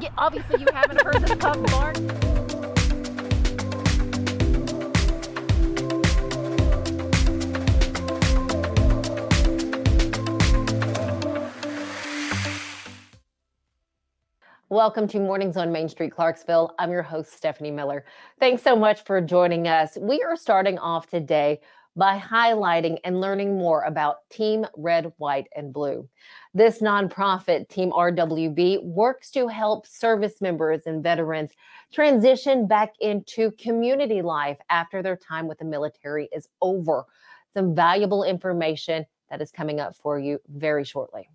get, obviously you haven't heard pup bark. Welcome to Mornings on Main Street, Clarksville. I'm your host, Stephanie Miller. Thanks so much for joining us. We are starting off today by highlighting and learning more about Team Red, White, and Blue. This nonprofit, Team RWB, works to help service members and veterans transition back into community life after their time with the military is over. Some valuable information that is coming up for you very shortly.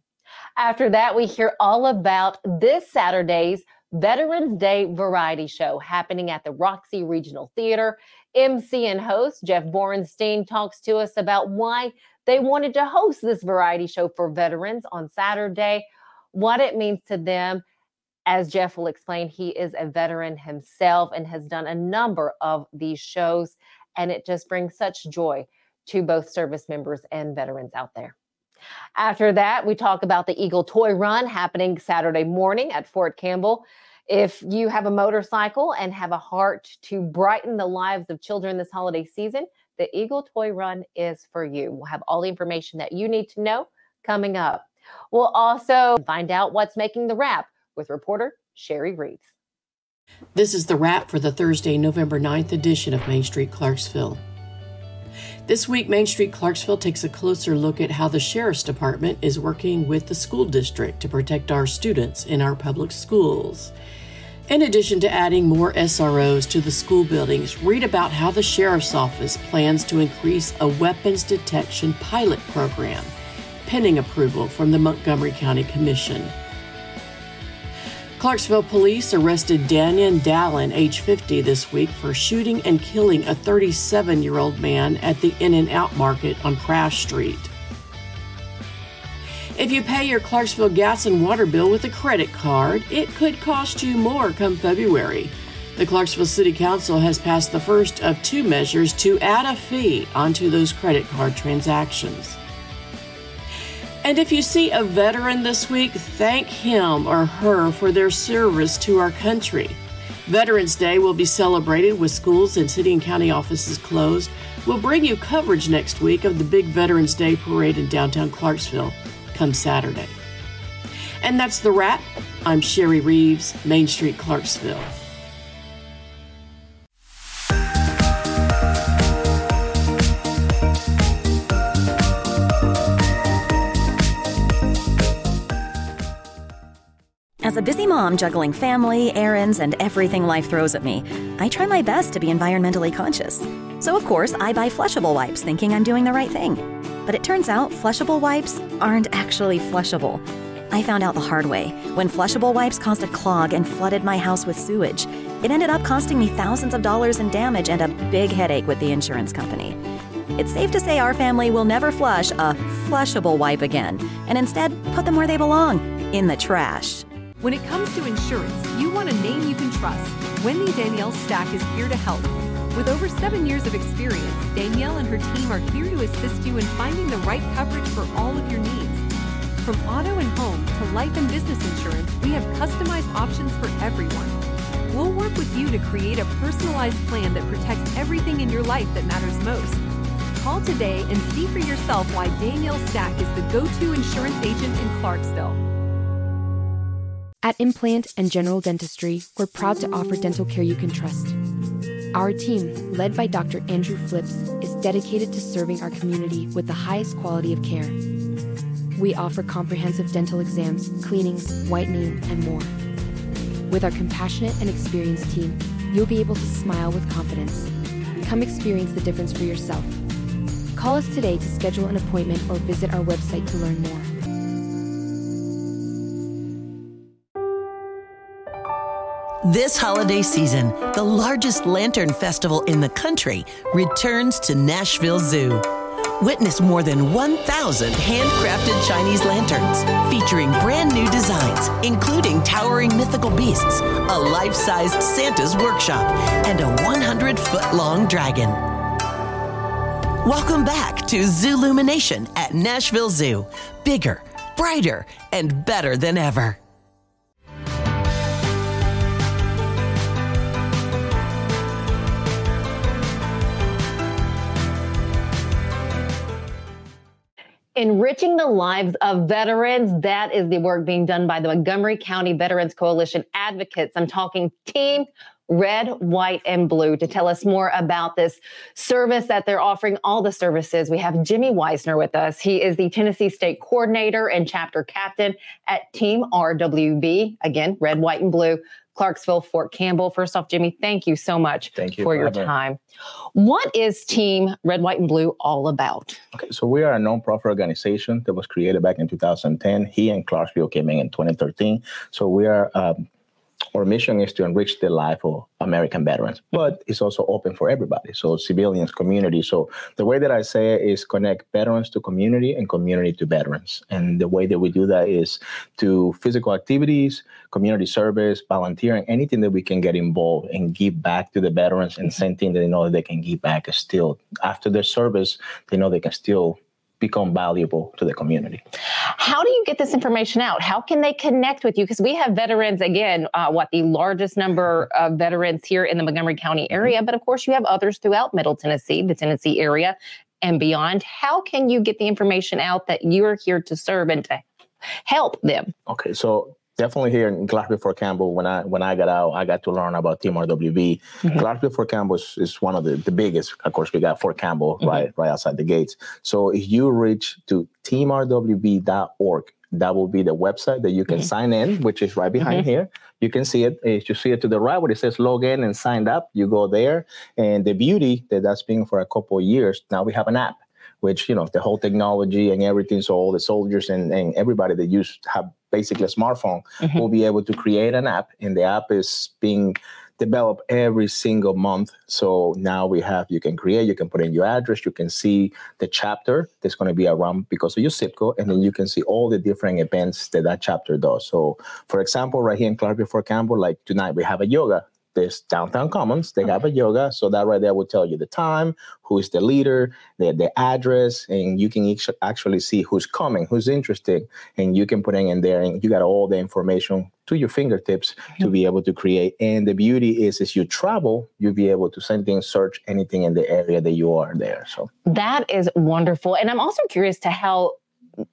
After that, we hear all about this Saturday's Veterans Day variety show happening at the Roxy Regional Theatre. MC and host Jeff Bornstein talks to us about why they wanted to host this variety show for veterans on Saturday, what it means to them. As Jeff will explain, he is a veteran himself and has done a number of these shows, and it just brings such joy to both service members and veterans out there. After that, we talk about the Eagle Toy Run happening Saturday morning at Fort Campbell. If you have a motorcycle and have a heart to brighten the lives of children this holiday season, the Eagle Toy Run is for you. We'll have all the information that you need to know coming up. We'll also find out what's making the wrap with reporter Cheri Reeves. This is the wrap for the Thursday, November 9th edition of Main Street Clarksville. This week, Main Street Clarksville takes a closer look at how the Sheriff's Department is working with the school district to protect our students in our public schools. In addition to adding more SROs to the school buildings, read about how the Sheriff's Office plans to increase a weapons detection pilot program, pending approval from the Montgomery County Commission. Clarksville police arrested Daniel Dallin, age 50, this week for shooting and killing a 37 year old man at the In N Out Market on Crash Street. If you pay your Clarksville gas and water bill with a credit card, it could cost you more come February. The Clarksville City Council has passed the first of two measures to add a fee onto those credit card transactions. And if you see a veteran this week, thank him or her for their service to our country. Veterans Day will be celebrated with schools and city and county offices closed. We'll bring you coverage next week of the big Veterans Day parade in downtown Clarksville come Saturday. And that's the wrap. I'm Cheri Reeves, Main Street, Clarksville. A busy mom juggling family, errands, and everything life throws at me, I try my best to be environmentally conscious. So, of course, I buy flushable wipes thinking I'm doing the right thing. But it turns out flushable wipes aren't actually flushable. I found out the hard way when flushable wipes caused a clog and flooded my house with sewage. It ended up costing me thousands of dollars in damage and a big headache with the insurance company. It's safe to say our family will never flush a flushable wipe again and instead put them where they belong in the trash. When it comes to insurance, you want a name you can trust. Wendy Danielle Stack is here to help. With over seven years of experience, Danielle and her team are here to assist you in finding the right coverage for all of your needs. From auto and home to life and business insurance, we have customized options for everyone. We'll work with you to create a personalized plan that protects everything in your life that matters most. Call today and see for yourself why Danielle Stack is the go to insurance agent in Clarksville. At Implant and General Dentistry, we're proud to offer dental care you can trust. Our team, led by Dr. Andrew Flips, is dedicated to serving our community with the highest quality of care. We offer comprehensive dental exams, cleanings, whitening, and more. With our compassionate and experienced team, you'll be able to smile with confidence. Come experience the difference for yourself. Call us today to schedule an appointment or visit our website to learn more. This holiday season, the largest lantern festival in the country returns to Nashville Zoo. Witness more than 1,000 handcrafted Chinese lanterns featuring brand new designs, including towering mythical beasts, a life sized Santa's workshop, and a 100 foot long dragon. Welcome back to Zoo Zoolumination at Nashville Zoo. Bigger, brighter, and better than ever. Enriching the lives of veterans. That is the work being done by the Montgomery County Veterans Coalition advocates. I'm talking Team Red, White, and Blue to tell us more about this service that they're offering, all the services. We have Jimmy Wiesner with us. He is the Tennessee State Coordinator and Chapter Captain at Team RWB. Again, Red, White, and Blue. Clarksville, Fort Campbell. First off, Jimmy, thank you so much thank you for your time. What is Team Red, White, and Blue all about? Okay, so we are a nonprofit organization that was created back in 2010. He and Clarksville came in in 2013. So we are um, our mission is to enrich the life of American veterans, but it's also open for everybody. So civilians, community. So the way that I say it is connect veterans to community and community to veterans. And the way that we do that is to physical activities, community service, volunteering, anything that we can get involved and give back to the veterans and something that they know that they can give back still after their service, they know they can still become valuable to the community. How do you get this information out? How can they connect with you? Because we have veterans, again, uh, what the largest number of veterans here in the Montgomery County mm-hmm. area, but of course you have others throughout Middle Tennessee, the Tennessee area, and beyond. How can you get the information out that you're here to serve and to help them? Okay, so definitely here in Clarksville Fort Campbell, when I when I got out, I got to learn about Team RWB. Mm-hmm. Fort Campbell is, is, one of the, the biggest. Of course, we got Fort Campbell mm-hmm. right right outside the gates. So if you reach to teamrwb.org, that will be the website that you can mm-hmm. sign in, which is right behind mm-hmm. here. You can see it. If you see it to the right where it says log in and signed up, you go there. And the beauty that that's been for a couple of years, now we have an app which you know the whole technology and everything so all the soldiers and, and everybody that use have basically a smartphone mm-hmm. will be able to create an app and the app is being developed every single month so now we have you can create you can put in your address you can see the chapter that's going to be around because of your zip code and then you can see all the different events that that chapter does so for example right here in Clark before campbell like tonight we have a yoga this downtown commons they okay. have a yoga so that right there will tell you the time who is the leader the, the address and you can each actually see who's coming who's interested and you can put it in there and you got all the information to your fingertips mm-hmm. to be able to create and the beauty is as you travel you'll be able to send things search anything in the area that you are there so that is wonderful and i'm also curious to how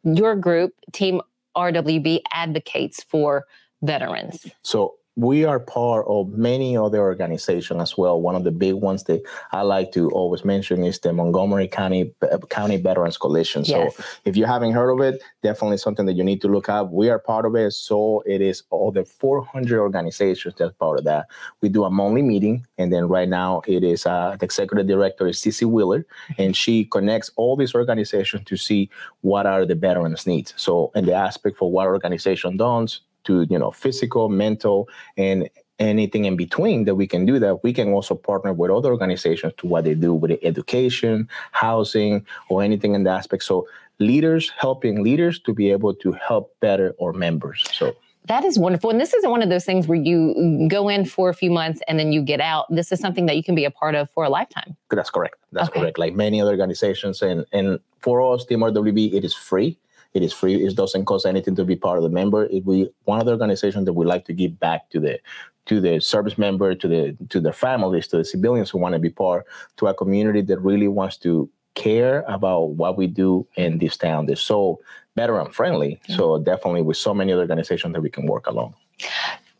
your group team rwb advocates for veterans so we are part of many other organizations as well. One of the big ones that I like to always mention is the Montgomery County County Veterans Coalition. Yes. So if you haven't heard of it, definitely something that you need to look up. We are part of it. So it is all the 400 organizations that's part of that. We do a monthly meeting, and then right now it is uh, the executive director is Cece Wheeler, and she connects all these organizations to see what are the veterans' needs. So in the aspect for what organization does, to you know physical mental and anything in between that we can do that we can also partner with other organizations to what they do with education housing or anything in the aspect so leaders helping leaders to be able to help better our members so that is wonderful. And this isn't one of those things where you go in for a few months and then you get out. This is something that you can be a part of for a lifetime. That's correct. That's okay. correct. Like many other organizations. And, and for us, Team RWB, it is free. It is free. It doesn't cost anything to be part of the member. It we one of the organizations that we like to give back to the to the service member, to the to the families, to the civilians who want to be part, to a community that really wants to care about what we do in this town. They're so veteran friendly. Yeah. So definitely with so many other organizations that we can work along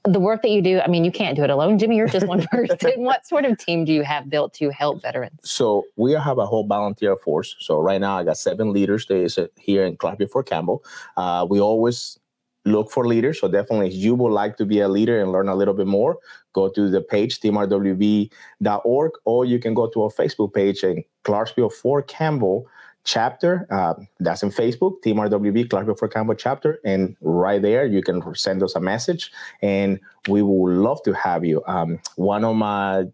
the work that you do, I mean, you can't do it alone. Jimmy, you're just one person. what sort of team do you have built to help veterans? So we have a whole volunteer force. So right now I got seven leaders they sit here in Clarksville Fort Campbell. Uh, we always look for leaders. So definitely if you would like to be a leader and learn a little bit more, go to the page, teamrwb.org, or you can go to our Facebook page and Clarksville Fort Campbell chapter. Uh, that's in Facebook, Team RWB Clarksville Fort Campbell chapter. And right there, you can send us a message and we would love to have you. Um, one of my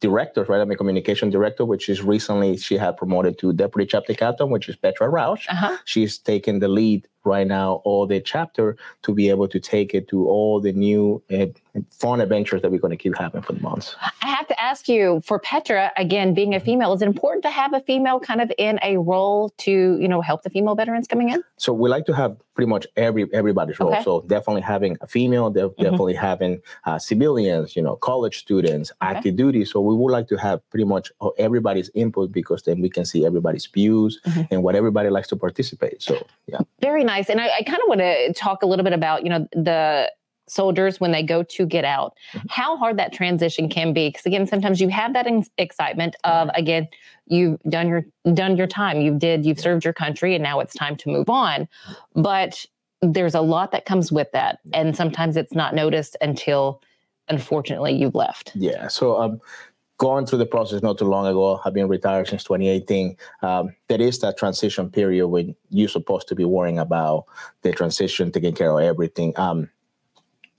directors, right? I'm a communication director, which is recently she had promoted to deputy chapter captain, which is Petra Rausch. Uh-huh. She's taken the lead right now all the chapter to be able to take it to all the new uh, fun adventures that we're going to keep having for the months. I have to ask you for Petra again, being a female, is it important to have a female kind of in a role to you know help the female veterans coming in? So we like to have pretty much every everybody's role. Okay. So definitely having a female, de- definitely having uh, civilians, you know, college students, Okay. active duty. So we would like to have pretty much uh, everybody's input because then we can see everybody's views Mhm. and what everybody likes to participate. So yeah. Very nice. And I, I kind of want to talk a little bit about, you know, the soldiers when they go to get out, Mm-hmm. how hard that transition can be. Because again, sometimes you have that ex- excitement of again, you've done your done your time, you did, you've served your country, and now it's time to move on. But there's a lot that comes with that, and sometimes it's not noticed until, unfortunately, you've left. Yeah. So um, going through the process not too long ago, I've been retired since 2018. Um, there is that transition period when you're supposed to be worrying about the transition, taking care of everything. Um,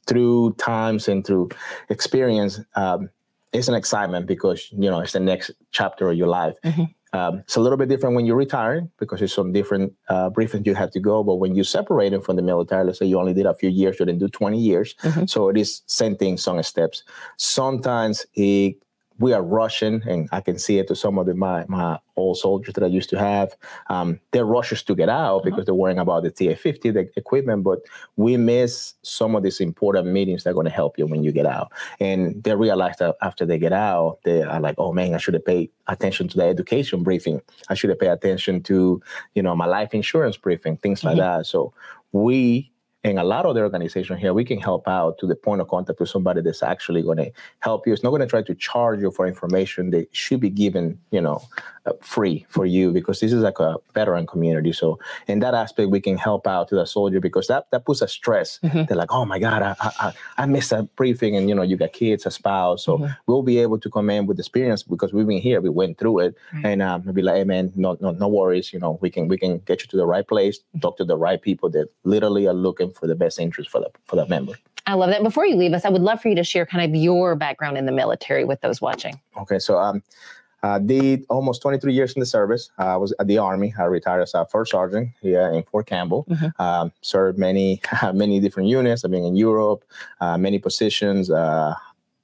through times and through experience, um, it's an excitement because you know it's the next chapter of your life. Mhm. Um, it's a little bit different when you retire because it's some different uh, briefings you have to go. But when you separated from the military, let's say you only did a few years, you didn't do 20 years. Mhm. So it is same thing, some steps. Sometimes it, we are rushing, and I can see it to some of the, my my old soldiers that I used to have. Um, they're rushes to get out because they're worrying about the TA50, the equipment, but we miss some of these important meetings that are going to help you when you get out. And they realize that after they get out, they are like, oh man, I should have paid attention to the education briefing. I should have paid attention to, you know, my life insurance briefing, things like that. So we and a lot of the organization here, we can help out to the point of contact with somebody that's actually going to help you. It's not going to try to charge you for information that should be given, you know, uh, free for you because this is like a veteran community. So in that aspect, we can help out to the soldier because that that puts a stress. Mhm. They're like, oh my God, I, I I- missed a briefing, and you know, you got kids, a spouse, so we'll be able to come in with experience because we've been here, we went through it, Right. and um, be like, hey man, no no no worries, you know, we can we can get you to the right place, talk to the right people that literally are looking for the best interest for the for that member. I love that. Before you leave us, I would love for you to share kind of your background in the military with those watching. Okay, so um, I did almost 23 years in the service. I was at the Army. I retired as a first sergeant here in Fort Campbell. Mhm. Um, served many many different units. I've been in Europe, uh, many positions, uh,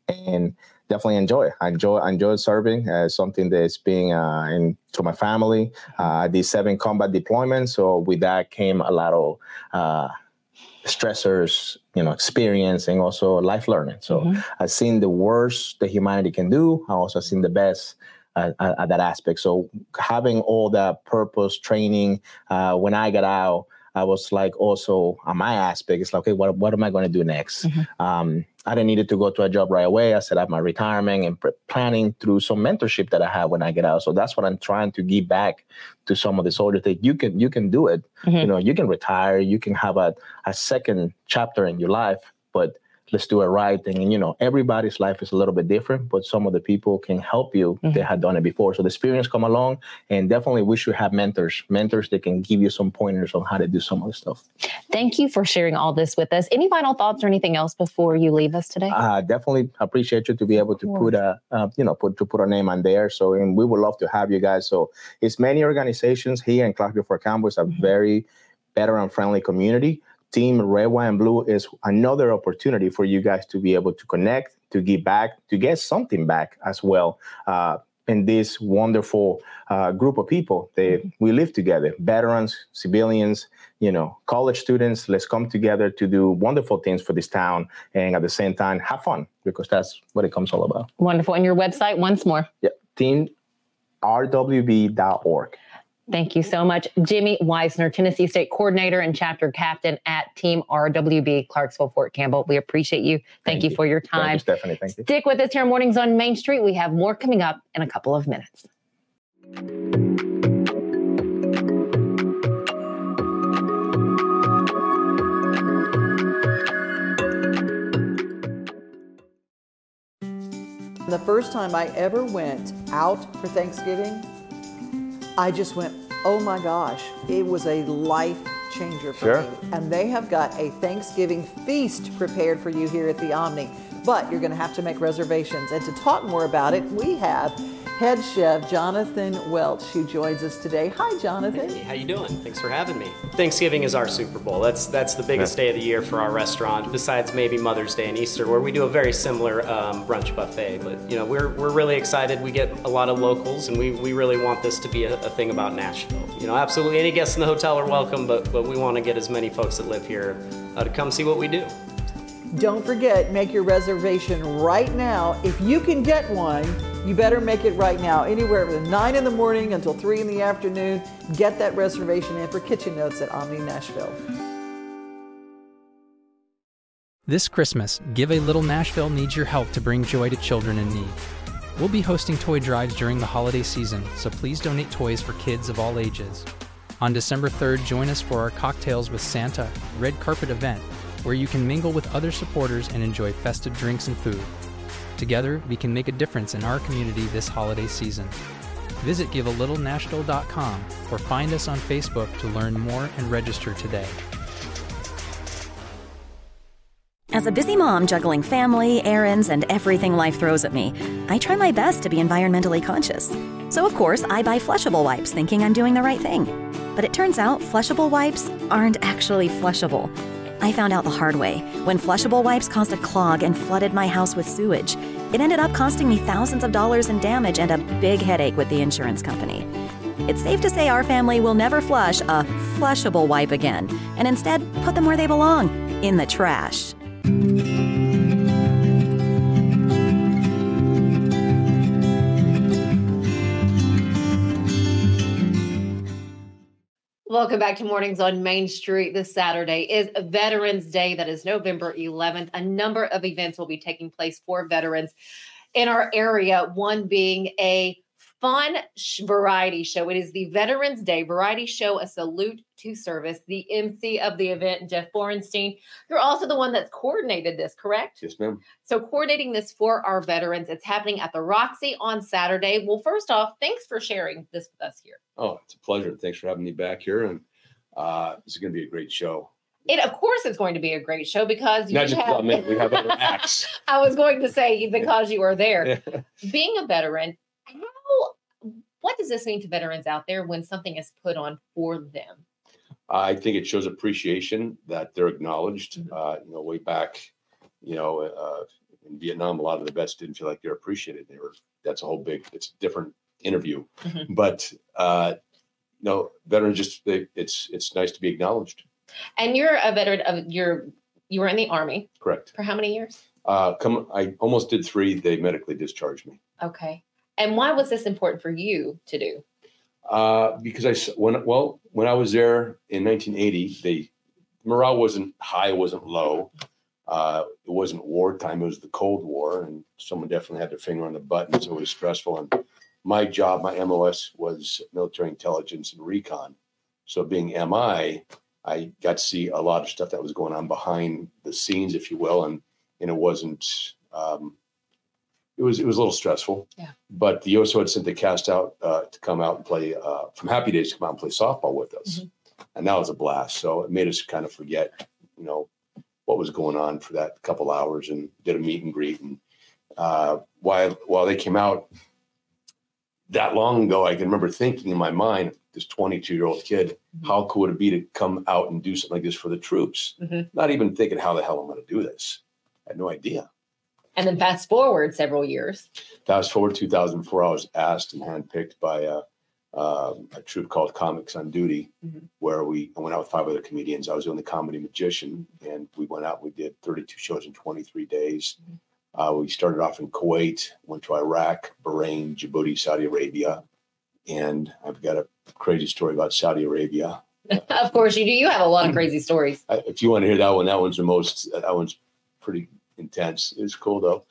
and definitely enjoy it. I enjoy I enjoy serving as something that's being uh, in to my family. Uh, I did seven combat deployments, so with that came a lot of uh, stressors, you know, experience, and also life learning. So. Mhm. I've seen the worst that humanity can do. I also seen the best at, at, at that aspect. So having all that purpose training, uh, when I got out, I was like also on my aspect. It's like, okay, what what am I going to do next? Mhm. Um, I didn't need it to go to a job right away. I set up my retirement and pre- planning through some mentorship that I have when I get out. So that's what I'm trying to give back to some of the soldiers that you can you can do it. Mhm. You know, you can retire, you can have a, a second chapter in your life, but let's do it right. And you know, everybody's life is a little bit different, but some of the people can help you Mhm. that had done it before. So the experience come along, and definitely we should have mentors, mentors that can give you some pointers on how to do some of the stuff. Thank you for sharing all this with us. Any final thoughts or anything else before you leave us today? uh, definitely appreciate you to be able to put a uh, you know put to put a name on there. So and we would love to have you guys. So it's many organizations here in Clarksville for Campus, a Mhm. very veteran friendly community. Team Red, White, and Blue is another opportunity for you guys to be able to connect, to give back, to get something back as well. Uh, in this wonderful uh, group of people that we live together, veterans, civilians, you know, college students. Let's come together to do wonderful things for this town, and at the same time have fun because that's what it comes all about. Wonderful. And your website once more. Yeah, teamrwb.org. Thank you so much, Jimmy Wiesner, Tennessee State Coordinator and Chapter Captain at Team RWB Clarksville Fort Campbell. We appreciate you. Thank, Thank you you. for your Thank time. you, Stephanie. Thank you. Stick with us here on Mornings on Main Street. We have more coming up in a couple of minutes. The first time I ever went out for Thanksgiving, I just went, oh my gosh, it was a life changer for Sure. me. And they have got a Thanksgiving feast prepared for you here at the Omni. But you're going to have to make reservations. And to talk more about it, we have head chef Jonathan Welch, who joins us today. Hi, Jonathan. Hey, how you doing? Thanks for having me. Thanksgiving is our Super Bowl. That's that's the biggest day of the year for our restaurant, besides maybe Mother's Day and Easter, where we do a very similar um, brunch buffet. But you know, we're we're really excited. We get a lot of locals, and we, we really want this to be a, a thing about Nashville. You know, absolutely any guests in the hotel are welcome, but but we want to get as many folks that live here uh, to come see what we do. Don't forget, make your reservation right now. If you can get one, you better make it right now. Anywhere from 9 in the morning until 3 in the afternoon, get that reservation in for Kitchen Notes at Omni Nashville. This Christmas, Give a Little Nashville needs your help to bring joy to children in need. We'll be hosting toy drives during the holiday season, so please donate toys for kids of all ages. On December 3rd, join us for our Cocktails with Santa red carpet event where you can mingle with other supporters and enjoy festive drinks and food. Together, we can make a difference in our community this holiday season. Visit givealittle.nashville.com or find us on Facebook to learn more and register today. As a busy mom juggling family, errands, and everything life throws at me, I try my best to be environmentally conscious. So, of course, I buy flushable wipes thinking I'm doing the right thing. But it turns out flushable wipes aren't actually flushable. I found out the hard way when flushable wipes caused a clog and flooded my house with sewage. It ended up costing me thousands of dollars in damage and a big headache with the insurance company. It's safe to say our family will never flush a flushable wipe again and instead put them where they belong in the trash. Welcome back to Mornings on Main Street. This Saturday is Veterans Day. That is November 11th. A number of events will be taking place for veterans in our area, one being a fun sh- variety show. It is the Veterans Day variety show, a salute to service. The MC of the event, Jeff Bornstein. You're also the one that's coordinated this, correct? Yes, ma'am. So, coordinating this for our veterans, it's happening at the Roxy on Saturday. Well, first off, thanks for sharing this with us here. Oh, it's a pleasure. Thanks for having me back here. And uh, this is going to be a great show. It, of course, it's going to be a great show because you Not just, have. I mean, we have other acts. I was going to say because you are there. Being a veteran, how what does this mean to veterans out there when something is put on for them? I think it shows appreciation that they're acknowledged. Mhm. Uh, you know, way back, you know, uh, in Vietnam, a lot of the vets didn't feel like they're appreciated. They were. That's a whole big. It's a different interview, Mhm. but uh, no, veterans just. They, it's it's nice to be acknowledged. And you're a veteran of you're you were in the army Correct. for how many years? Uh, come. I almost did three. They medically discharged me. Okay. And why was this important for you to do? Uh, because I when well when I was there in 1980, they morale wasn't high, wasn't low. Uh, it wasn't wartime; it was the Cold War, and someone definitely had their finger on the button, so it was stressful. And my job, my MOS, was military intelligence and recon. So being MI, I got to see a lot of stuff that was going on behind the scenes, if you will, and and it wasn't. Um, it was it was a little stressful. Yeah. But the USO had sent the cast out uh, to come out and play uh, from Happy Days to come out and play softball with us, and that was a blast. So it made us kind of forget, you know, what was going on for that couple hours, and did a meet and greet. And uh, while while they came out that long ago, I can remember thinking in my mind, this 22 year old kid, how cool would it be to come out and do something like this for the troops? Mhm. Not even thinking how the hell I'm going to do this. I had no idea. And then fast forward several years. Fast forward 2004, I was asked and handpicked by a, um a troop called Comics on Duty, Mhm. where we I went out with five other comedians. I was the only comedy magician, and we went out. We did 32 shows in 23 days. Uh, we started off in Kuwait, went to Iraq, Bahrain, Djibouti, Saudi Arabia, and I've got a crazy story about Saudi Arabia. of course you do. You have a lot of crazy stories. I, if you want to hear that one, that one's the most. That one's pretty intense. It's cool though.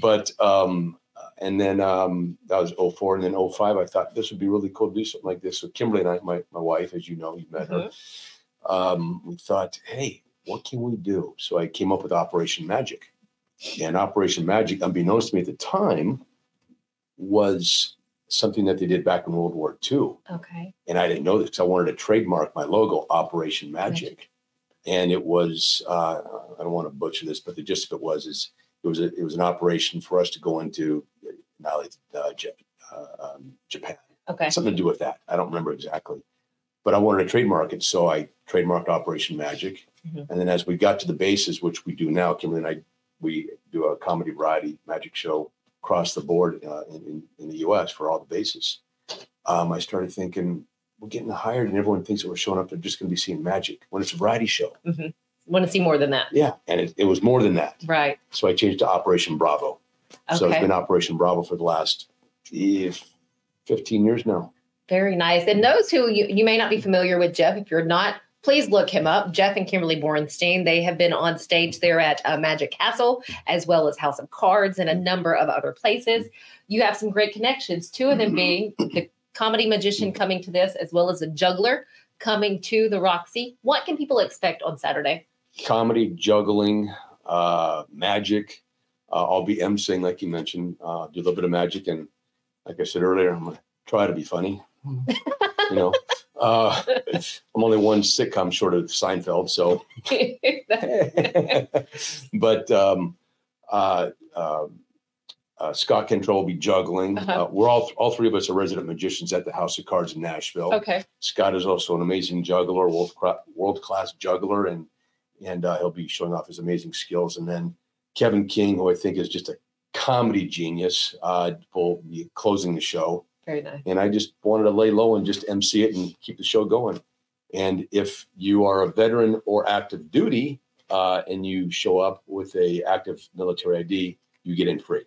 but um, and then um, that was 04. and then 05, I thought this would be really cool to do something like this. So Kimberly and I, my my wife, as you know, you met her. Um, we thought, hey, what can we do? So I came up with Operation Magic, and Operation Magic, unbeknownst to me at the time, was something that they did back in World War II Okay. and I didn't know this because I wanted to trademark my logo, Operation Magic. And it was uh, I don't want to butcher this, but the gist of it was is it was a, it was an operation for us to go into annihilate uh, uh, um, Japan. Okay. Something to do with that. I don't remember exactly. But I wanted to trademark it, so I trademarked Operation Magic. Mhm. And then as we got to the bases, which we do now, Kimberly and I, we do a comedy variety magic show across the board uh, in, in, in the U.S. for all the bases. Um, I started thinking we're getting hired, and everyone thinks that we're showing up. They're just going to be seeing magic when it's a variety show. Want to see more than that. Yeah, and it, it was more than that. Right. So I changed to Operation Bravo. So it's been Operation Bravo for the last eh, 15 years now. Very nice. And those who you, you may not be familiar with Jeff, if you're not, please look him up. Jeff and Kimberly Bornstein. They have been on stage there at uh, Magic Castle, as well as House of Cards and a number of other places. You have some great connections, two of them being the comedy magician coming to this, as well as a juggler coming to the Roxy. What can people expect on Saturday? Comedy, juggling, uh, magic. Uh, I'll be emceeing, like you mentioned, uh, do a little bit of magic. And like I said earlier, I'm to try to be funny. you know, uh, I'm only one sitcom short of Seinfeld. So, but um, uh, uh, uh, Scott Cantrell will be juggling. Uh-huh. Uh, we're all all three of us are resident magicians at the House of Cards in Nashville. okay. Scott is also an amazing juggler, world world class juggler, and and uh, he'll be showing off his amazing skills. And then Kevin King, who I think is just a comedy genius, uh, will be closing the show. Very nice. And I just wanted to lay low and just MC it and keep the show going. And if you are a veteran or active duty, uh, and you show up with a active military ID, you get in free.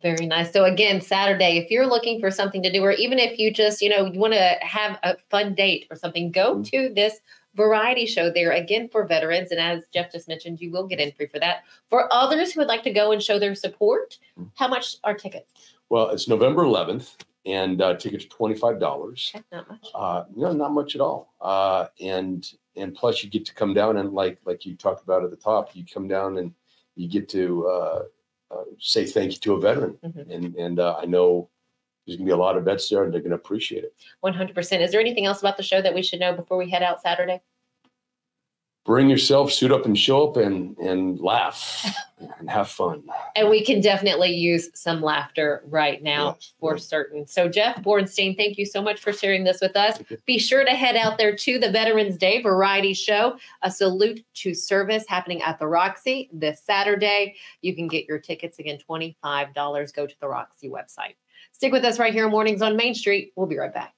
Very nice. So again, Saturday, if you're looking for something to do, or even if you just, you know, you want to have a fun date or something, go to this variety show there again for veterans. And as Jeff just mentioned, you will get in free for that. For others who would like to go and show their support, how much are tickets? Well, it's November 11th, and uh, tickets are twenty five dollars. Okay, Not much. Uh, no, not much at all. Uh, and and plus, you get to come down and like like you talked about at the top, you come down and you get to uh, say thank you to a veteran. Mhm. And and uh, I know there's gonna be a lot of vets there, and they're gonna appreciate it. 100%. Is there anything else about the show that we should know before we head out Saturday? Bring yourself, suit up, and show up, and and laugh and have fun. And we can definitely use some laughter right now Yes, for yes. certain. So, Jeff Bornstein, thank you so much for sharing this with us. Be sure to head out there to the Veterans Day Variety Show, a salute to service happening at the Roxy this Saturday. You can get your tickets again, $25. Go to the Roxy website. Stick with us right here Mornings on Main Street. We'll be right back.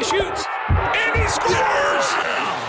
He shoots and he scores!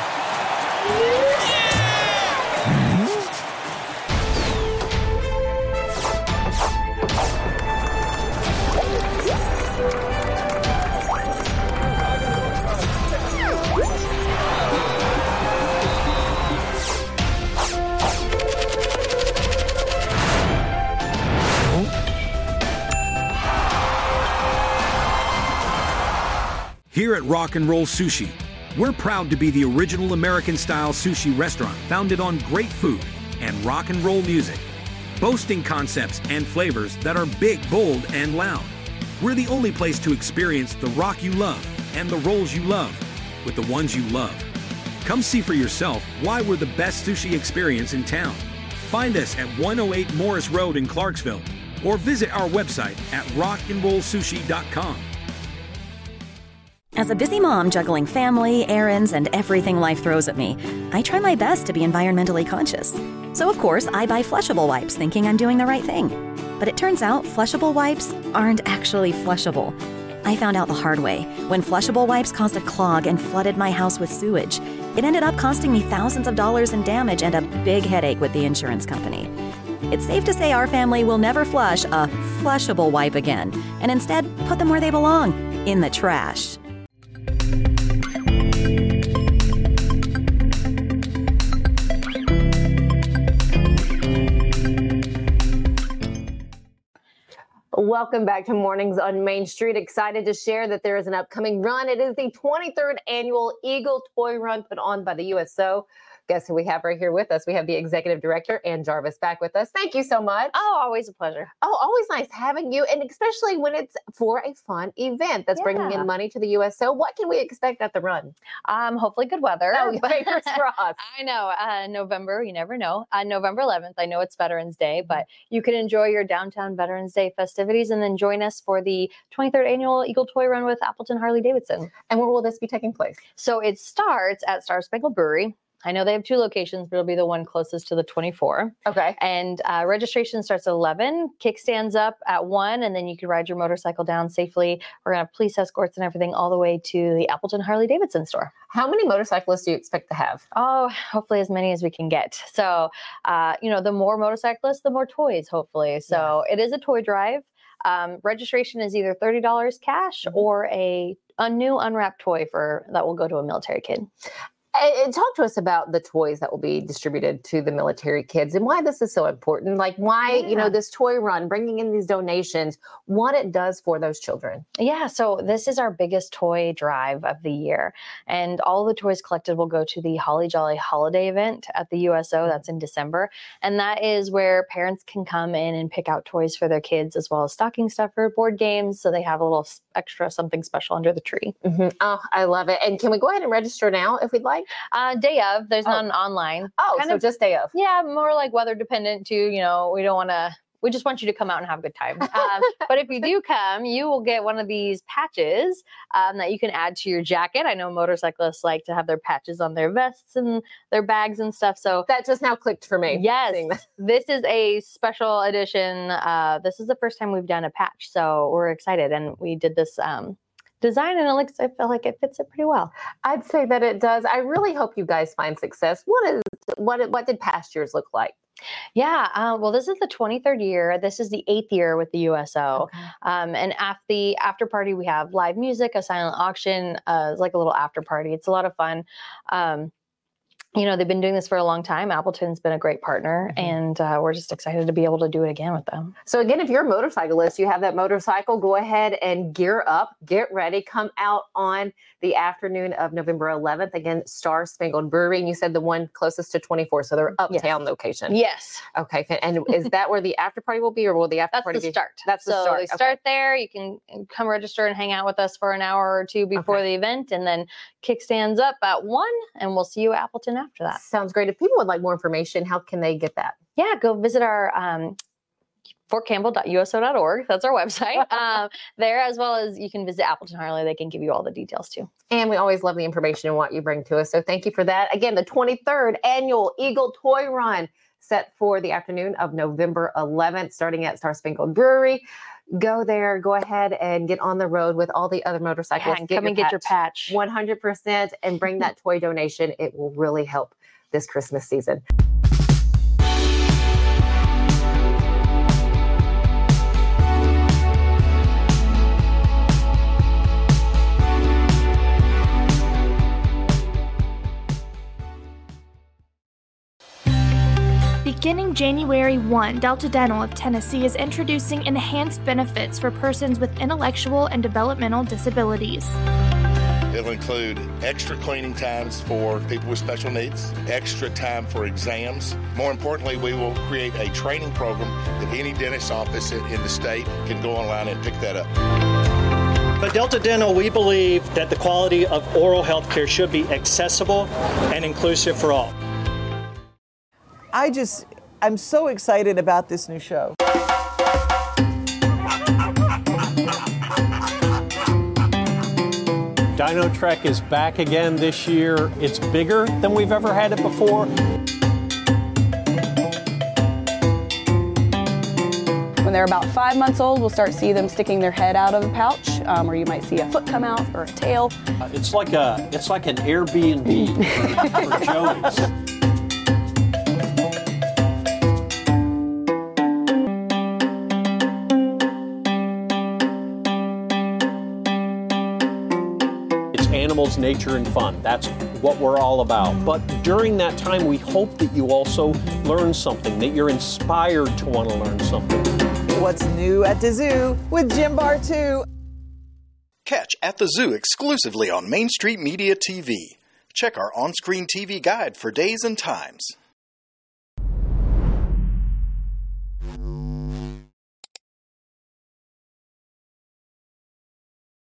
Here at Rock and Roll Sushi, we're proud to be the original American style sushi restaurant founded on great food and rock and roll music, boasting concepts and flavors that are big, bold, and loud. We're the only place to experience the rock you love and the rolls you love with the ones you love. Come see for yourself why we're the best sushi experience in town. Find us at 108 Morris Road in Clarksville or visit our website at rockandrollsushi.com. As a busy mom juggling family, errands, and everything life throws at me, I try my best to be environmentally conscious. So, of course, I buy flushable wipes thinking I'm doing the right thing. But it turns out flushable wipes aren't actually flushable. I found out the hard way when flushable wipes caused a clog and flooded my house with sewage. It ended up costing me thousands of dollars in damage and a big headache with the insurance company. It's safe to say our family will never flush a flushable wipe again, and instead put them where they belong in the trash. Welcome back to Mornings on Main Street. Excited to share that there is an upcoming run. It is the 23rd annual Eagle Toy Run put on by the USO. Guess who we have right here with us? We have the executive director, Ann Jarvis, back with us. Thank you so much. Oh, always a pleasure. Oh, always nice having you, and especially when it's for a fun event that's bringing in money to the USO. What can we expect at the run? Um, hopefully good weather. Oh, fingers crossed. I know. Uh, November, you never know. Uh, November 11th, I know it's Veterans Day, Mm-hmm. but you can enjoy your downtown Veterans Day festivities and then join us for the 23rd annual Eagle Toy Run with Appleton Harley Davidson. And where will this be taking place? So it starts at Star Spangled Brewery. I know they have two locations, but it'll be the one closest to the 24. Okay. And uh, registration starts at 11. Kickstands up at 1, and then you can ride your motorcycle down safely. We're going to have police escorts and everything all the way to the Appleton Harley Davidson store. How many motorcyclists do you expect to have? Oh, hopefully as many as we can get. So, uh, you know, the more motorcyclists, the more toys, hopefully. So it is a toy drive. Um, registration is either $30 cash or a, a new unwrapped toy for that will go to a military kid. Talk to us about the toys that will be distributed to the military kids and why this is so important. Like why, you know, this toy run, bringing in these donations, what it does for those children. Yeah, so this is our biggest toy drive of the year. And all the toys collected will go to the Holly Jolly holiday event at the USO. That's in December. And that is where parents can come in and pick out toys for their kids, as well as stocking stuffer, board games. So they have a little extra something special under the tree. Mhm. Oh, I love it. And can we go ahead and register now if we'd like? Uh, day of, there's Oh. not an online. Oh, Kind so of- just day of. Yeah, more like weather dependent too. You know, we don't want to. We just want you to come out and have a good time. Um, but if you do come, you will get one of these patches um, that you can add to your jacket. I know motorcyclists like to have their patches on their vests and their bags and stuff. So That just now clicked for me. yes, this is a special edition. Uh, this is the first time we've done a patch, so we're excited, and we did this. Um, design and it looks i feel like it fits it pretty well I'd say that it does. I really hope you guys find success. What is what what did past years look like? Yeah, uh, well, this is the 23rd year. This is the eighth year with the USO. Um, and at the after party, we have live music, a silent auction, uh, it's like a little after party. It's a lot of fun. Um, you know, they've been doing this for a long time. Appleton's been a great partner, and uh, we're just excited to be able to do it again with them. So again, if you're a motorcyclist, you have that motorcycle, go ahead and gear up, get ready, come out on the afternoon of November 11th. Again, Star Spangled Brewery, and you said the one closest to 24, so they're uptown location. Yes. Okay, and is that where the after party will be, or will the after That's party the be? start. That's the so start. they Okay. start there. You can uh, come register and hang out with us for an hour or two before the event, and then kickstands up at one, and we'll see you Appleton after that. Sounds great. If people would like more information, how can they get that? yeah, go visit our um, fortcampbell.uso.org. That's our website. um, there, as well as you can visit Appleton Harley. They can give you all the details too. And we always love the information and what you bring to us. So thank you for that. Again, the 23rd annual Eagle Toy Run set for the afternoon of November 11th, starting at Star Spangled Brewery. Go there, go ahead and get on the road with all the other motorcyclists. and come and get your patch. 100% and bring that toy donation. It will really help this Christmas season. Beginning January 1, Delta Dental of Tennessee is introducing enhanced benefits for persons with intellectual and developmental disabilities. It'll include extra cleaning times for people with special needs, extra time for exams. More importantly, we will create a training program that any dentist office in in the state can go online and pick that up. At Delta Dental, we believe that the quality of oral health care should be accessible and inclusive for all. I just, I'm so excited about this new show. Dino Trek is back again this year. It's bigger than we've ever had it before. When they're about five months old, we'll start see them sticking their head out of the pouch, um, or you might see a foot come out or a tail. Uh, It's like a it's like an Airbnb for, for Joey's. is nature and fun. That's what we're all about. But during that time, we hope that you also learn something, that you're inspired to want to learn something. What's new at the zoo with Jim Bartoo? Catch at the zoo exclusively on Main Street Media TV. Check our on screen TV guide for days and times.